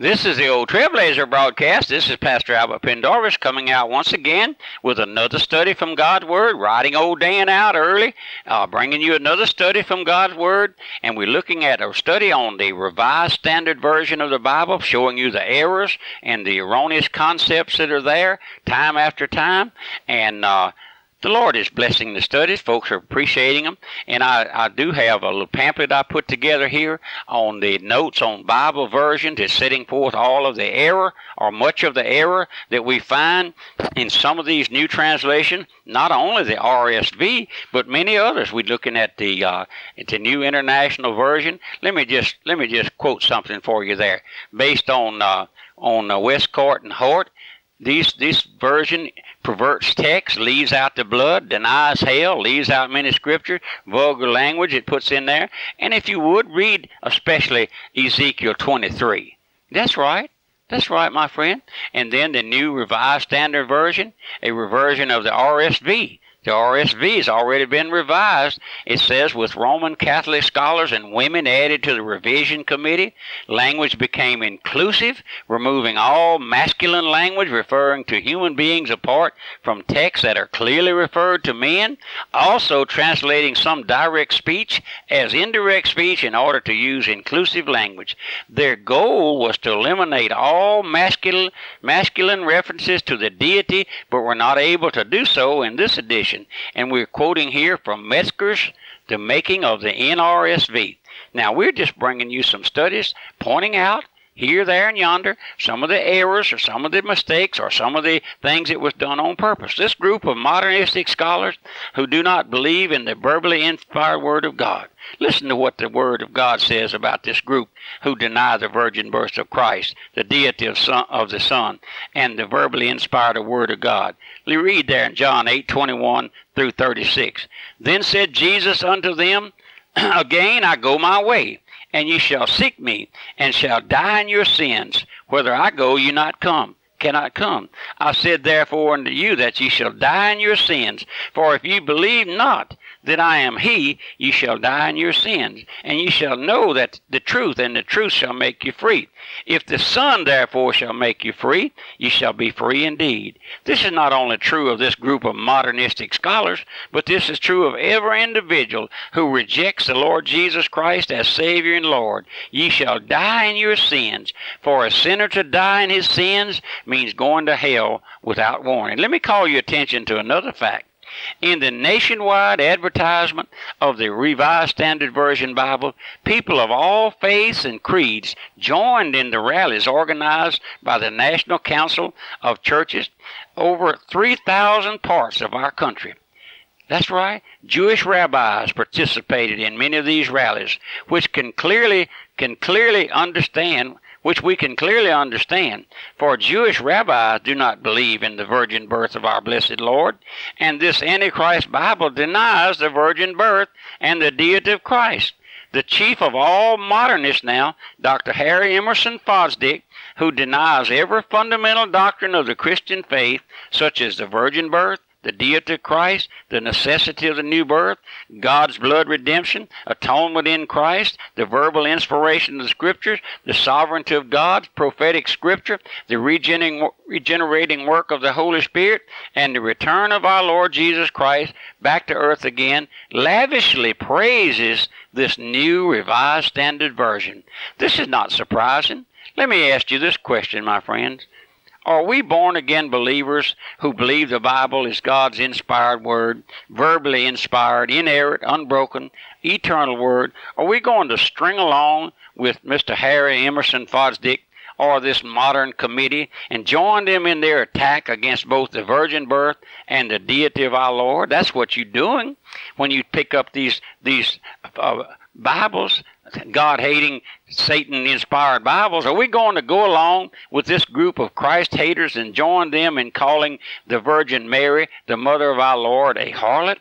This is the Old Trailblazer broadcast. This is Pastor Albert Pendarvis coming out once again with another study from God's Word, riding old Dan out early, uh, bringing you another study from God's Word. And we're looking at a study on the Revised Standard Version of the Bible, showing you the errors and the erroneous concepts that are there time after time. And uh, the Lord is blessing the studies. Folks are appreciating them. And I, I do have a little pamphlet I put together here on the notes on Bible versions. It's setting forth all of the error or much of the error that we find in some of these new translations, not only the RSV, but many others. We're looking at the uh, the new international version. Let me just let me just quote something for you there, based on uh, on uh, Westcott and Hort. These, this version perverts text, leaves out the blood, denies hell, leaves out many scriptures, vulgar language it puts in there. And if you would, read especially Ezekiel 23. That's right. That's right, my friend. And then the new Revised Standard Version, a reversion of the RSV. The RSV has already been revised. It says, with Roman Catholic scholars and women added to the revision committee, language became inclusive, removing all masculine language referring to human beings apart from texts that are clearly referred to men, also translating some direct speech as indirect speech in order to use inclusive language. Their goal was to eliminate all masculine, masculine references to the deity, but were not able to do so in this edition and we're quoting here from Metzger's The Making of the NRSV. Now, we're just bringing you some studies pointing out here, there, and yonder, some of the errors or some of the mistakes or some of the things that was done on purpose. This group of modernistic scholars who do not believe in the verbally inspired Word of God. Listen to what the Word of God says about this group who deny the virgin birth of Christ, the deity of, son, of the Son, and the verbally inspired Word of God. We read there in John 8 21 through 36. Then said Jesus unto them, Again I go my way and ye shall seek me, and shall die in your sins. Whither I go, ye not come cannot come. I said therefore unto you that ye shall die in your sins. For if ye believe not that I am He, ye shall die in your sins. And ye shall know that the truth, and the truth shall make you free. If the Son therefore shall make you free, ye shall be free indeed. This is not only true of this group of modernistic scholars, but this is true of every individual who rejects the Lord Jesus Christ as Savior and Lord. Ye shall die in your sins. For a sinner to die in his sins means going to hell without warning. Let me call your attention to another fact. In the nationwide advertisement of the Revised Standard Version Bible, people of all faiths and creeds joined in the rallies organized by the National Council of Churches over 3,000 parts of our country. That's right. Jewish rabbis participated in many of these rallies, which can clearly can clearly understand which we can clearly understand. For Jewish rabbis do not believe in the virgin birth of our blessed Lord, and this Antichrist Bible denies the virgin birth and the deity of Christ. The chief of all modernists now, Dr. Harry Emerson Fosdick, who denies every fundamental doctrine of the Christian faith, such as the virgin birth, the deity of Christ, the necessity of the new birth, God's blood redemption, atonement in Christ, the verbal inspiration of the Scriptures, the sovereignty of God, prophetic Scripture, the regenerating work of the Holy Spirit, and the return of our Lord Jesus Christ back to earth again, lavishly praises this new Revised Standard Version. This is not surprising. Let me ask you this question, my friends. Are we born again believers who believe the Bible is God's inspired word, verbally inspired, inerrant, unbroken, eternal word? Are we going to string along with Mr. Harry Emerson Fosdick or this modern committee and join them in their attack against both the virgin birth and the deity of our Lord? That's what you're doing when you pick up these these uh, Bibles God hating, Satan inspired Bibles? Are we going to go along with this group of Christ haters and join them in calling the Virgin Mary, the mother of our Lord, a harlot?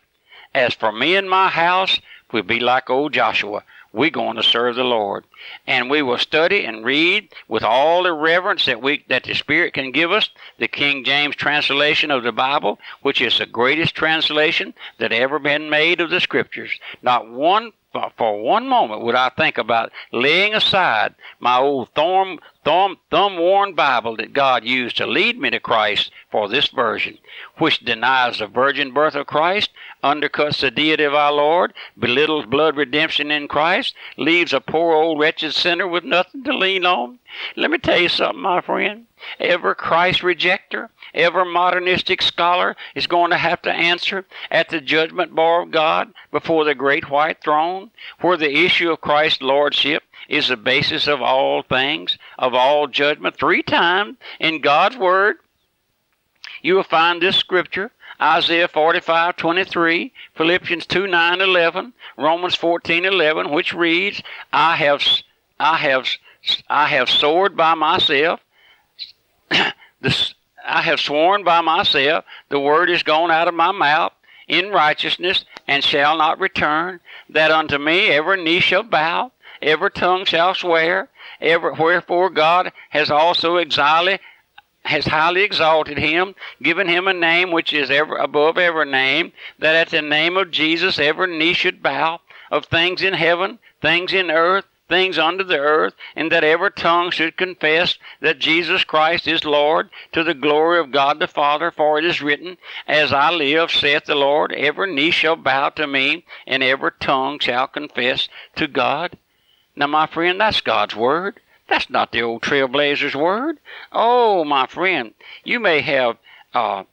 As for me and my house, we'll be like old Joshua. We're going to serve the Lord. And we will study and read with all the reverence that we that the Spirit can give us, the King James translation of the Bible, which is the greatest translation that ever been made of the scriptures. Not one for one moment would I think about laying aside my old thorn, thumb, thumb worn Bible that God used to lead me to Christ for this version, which denies the virgin birth of Christ, undercuts the deity of our Lord, belittles blood redemption in Christ, leaves a poor old wretched sinner with nothing to lean on. Let me tell you something, my friend. Every Christ rejecter, every modernistic scholar is going to have to answer at the judgment bar of God before the great white throne, where the issue of Christ's lordship is the basis of all things, of all judgment. Three times in God's Word, you will find this scripture Isaiah 45, 23, Philippians 2, 9, 11, Romans 14, 11, which reads, I have, I have, I have soared by myself. the, I have sworn by myself, the word is gone out of my mouth in righteousness and shall not return, that unto me every knee shall bow, every tongue shall swear, every, wherefore God has also exiled has highly exalted him, given him a name which is ever above every name, that at the name of Jesus every knee should bow, of things in heaven, things in earth, things under the earth, and that every tongue should confess that Jesus Christ is Lord, to the glory of God the Father. For it is written, As I live, saith the Lord, every knee shall bow to me, and every tongue shall confess to God. Now, my friend, that's God's word. That's not the old trailblazer's word. Oh, my friend, you may have uh,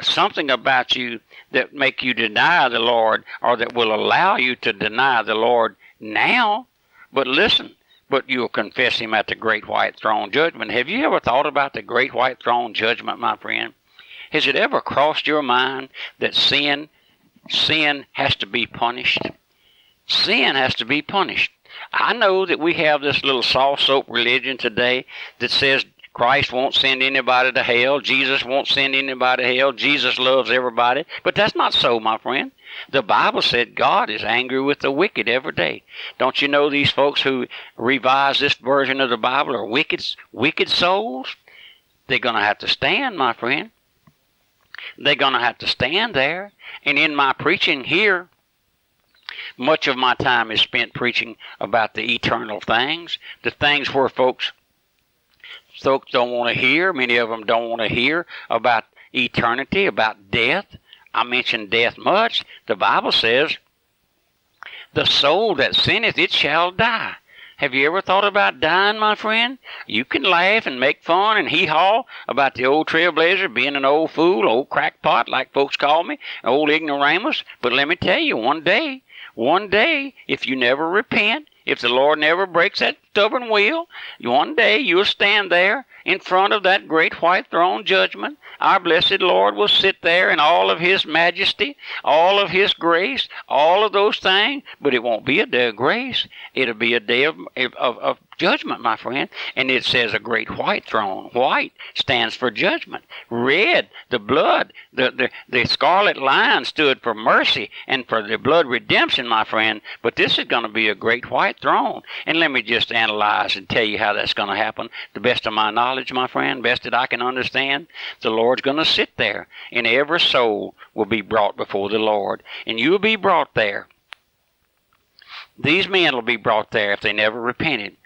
something about you that make you deny the Lord or that will allow you to deny the Lord now. But listen, but you'll confess him at the great white throne judgment. Have you ever thought about the great white throne judgment, my friend? Has it ever crossed your mind that sin sin has to be punished? Sin has to be punished. I know that we have this little soft soap religion today that says Christ won't send anybody to hell. Jesus won't send anybody to hell. Jesus loves everybody. But that's not so, my friend. The Bible said God is angry with the wicked every day. Don't you know these folks who revise this version of the Bible are wicked, wicked souls? They're going to have to stand, my friend. They're going to have to stand there. And in my preaching here, much of my time is spent preaching about the eternal things, the things where folks folks don't want to hear. Many of them don't want to hear about eternity, about death. I mention death much. The Bible says, "The soul that sinneth, it shall die." Have you ever thought about dying, my friend? You can laugh and make fun and hee haw about the old trailblazer being an old fool, old crackpot, like folks call me, old ignoramus. But let me tell you, one day one day, if you never repent, if the Lord never breaks that stubborn wheel, one day you'll stand there in front of that great white throne judgment. Our blessed Lord will sit there in all of His majesty, all of His grace, all of those things, but it won't be a day of grace. It'll be a day of, of, of judgment, my friend. And it says a great white throne. White stands for judgment. Red, the blood, the, the, the scarlet line stood for mercy and for the blood redemption, my friend. But this is going to be a great white throne. And let me just analyze and tell you how that's going to happen. The best of my knowledge, my friend, best that I can understand, the Lord's going to sit there, and every soul will be brought before the Lord. And you will be brought there. These men will be brought there if they never repented.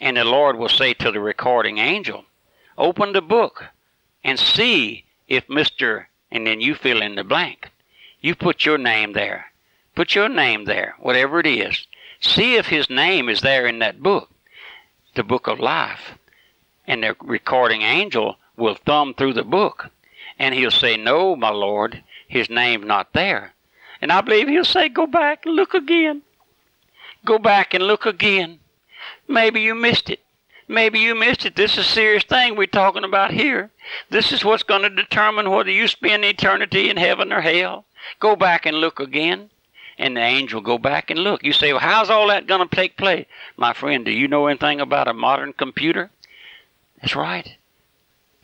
And the Lord will say to the recording angel, Open the book and see if Mr. and then you fill in the blank. You put your name there. Put your name there, whatever it is. See if his name is there in that book, the book of life. And the recording angel will thumb through the book and he'll say, No, my Lord, his name's not there. And I believe he'll say, Go back, and look again. Go back and look again. Maybe you missed it. Maybe you missed it. This is a serious thing we're talking about here. This is what's going to determine whether you spend eternity in heaven or hell. Go back and look again. And the angel go back and look. You say, well, how's all that going to take place? My friend, do you know anything about a modern computer? That's right.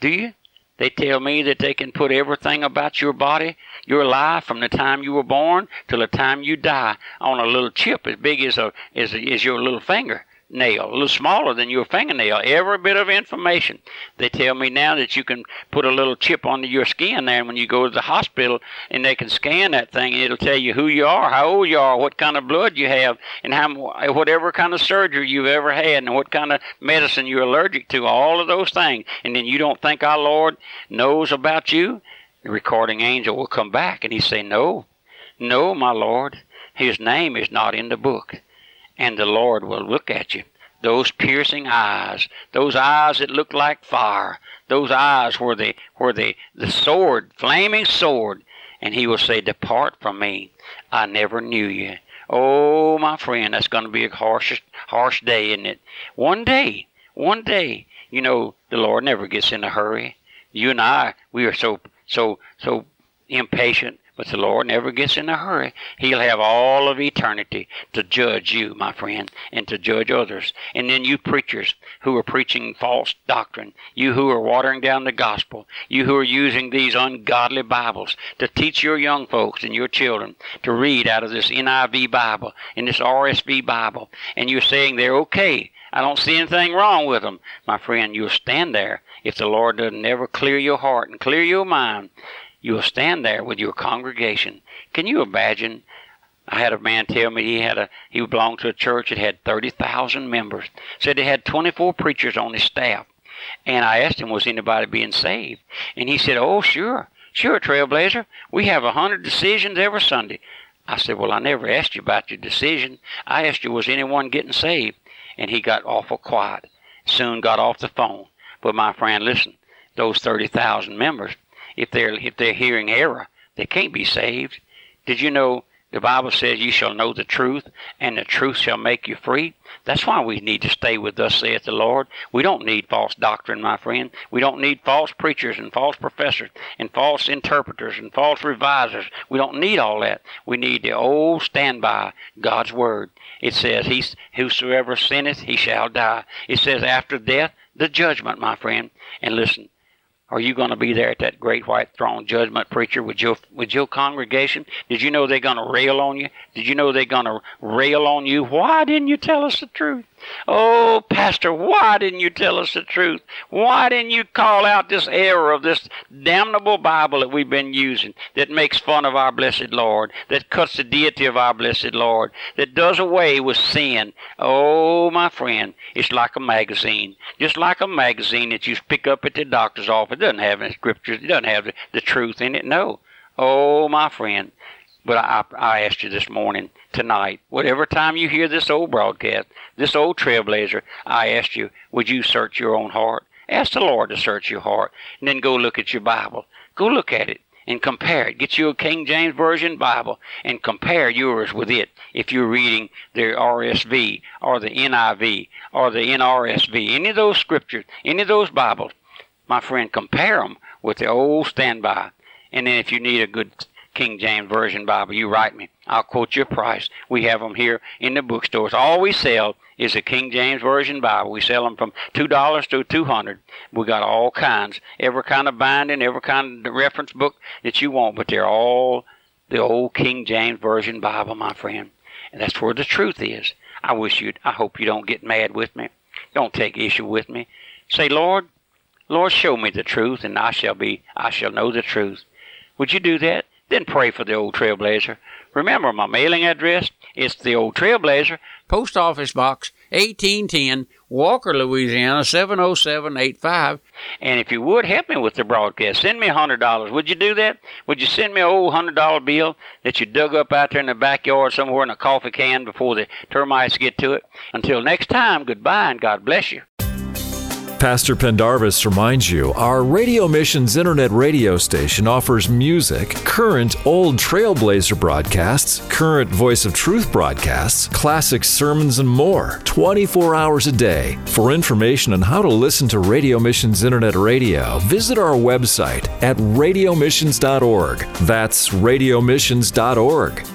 Do you? They tell me that they can put everything about your body, your life, from the time you were born till the time you die on a little chip as big as a as, as your little finger nail, a little smaller than your fingernail. Every bit of information. They tell me now that you can put a little chip under your skin there, and when you go to the hospital, and they can scan that thing, and it'll tell you who you are, how old you are, what kind of blood you have, and how whatever kind of surgery you've ever had, and what kind of medicine you're allergic to. All of those things, and then you don't think our Lord knows about you. The recording angel will come back, and he say, "No, no, my Lord, His name is not in the book." And the Lord will look at you. Those piercing eyes, those eyes that look like fire, those eyes where the where the, the sword, flaming sword, and he will say, Depart from me. I never knew you. Oh, my friend, that's going to be a harsh, harsh day, isn't it? One day, one day, you know, the Lord never gets in a hurry. You and I, we are so, so, so impatient. But the Lord never gets in a hurry. He'll have all of eternity to judge you, my friend, and to judge others. And then you preachers who are preaching false doctrine, you who are watering down the gospel, you who are using these ungodly Bibles to teach your young folks and your children to read out of this NIV Bible and this RSV Bible, and you're saying they're okay. I don't see anything wrong with them. My friend, you'll stand there if the Lord doesn't ever clear your heart and clear your mind you will stand there with your congregation. Can you imagine? I had a man tell me he had a he belonged to a church that had thirty thousand members. Said they had twenty four preachers on his staff. And I asked him, was anybody being saved? And he said, Oh sure, sure, Trailblazer. We have a hundred decisions every Sunday. I said, Well, I never asked you about your decision. I asked you, was anyone getting saved? And he got awful quiet. Soon got off the phone. But my friend, listen, those thirty thousand members, if they're if they're hearing error, they can't be saved. Did you know the Bible says you shall know the truth, and the truth shall make you free? That's why we need to stay with us, saith the Lord. We don't need false doctrine, my friend. We don't need false preachers and false professors and false interpreters and false revisers. We don't need all that. We need the old standby, God's word. It says, he, Whosoever sinneth, he shall die. It says, After death, the judgment, my friend. And listen, are you going to be there at that great white throne judgment, preacher, with your with your congregation? Did you know they're going to rail on you? Did you know they're going to rail on you? Why didn't you tell us the truth? Oh, Pastor, why didn't you tell us the truth? Why didn't you call out this error of this damnable Bible that we've been using that makes fun of our blessed Lord, that cuts the deity of our blessed Lord, that does away with sin? Oh, my friend, it's like a magazine. Just like a magazine that you pick up at the doctor's office. It doesn't have any scriptures, it doesn't have the, truth in it. No. Oh, my friend. But I, I asked you this morning, tonight, whatever time you hear this old broadcast, this old trailblazer, I asked you, would you search your own heart? Ask the Lord to search your heart, and then go look at your Bible. Go look at it and compare it. Get you a King James Version Bible and compare yours with it if you're reading the RSV or the NIV or the NRSV, any of those scriptures, any of those Bibles. My friend, compare them with the old standby. And then if you need a good King James Version Bible, you write me. I'll quote you a price. We have them here in the bookstores. All we sell is a King James Version Bible. We sell them from two dollars to two hundred. We got all kinds, every kind of binding, every kind of reference book that you want, but they're all the old King James Version Bible, my friend. And that's where the truth is. I wish you'd. I hope you don't get mad with me. Don't take issue with me. Say, Lord, Lord, show me the truth, and I shall be. I shall know the truth. Would you do that? Then pray for the old Trailblazer. Remember my mailing address? It's the old Trailblazer, Post Office Box 1810, Walker, Louisiana 70785. And if you would help me with the broadcast, send me a hundred dollars. Would you do that? Would you send me an old hundred dollar bill that you dug up out there in the backyard somewhere in a coffee can before the termites get to it? Until next time, goodbye and God bless you. Pastor Pendarvis reminds you our Radio Missions Internet radio station offers music, current old Trailblazer broadcasts, current Voice of Truth broadcasts, classic sermons, and more 24 hours a day. For information on how to listen to Radio Missions Internet radio, visit our website at radiomissions.org. That's radiomissions.org.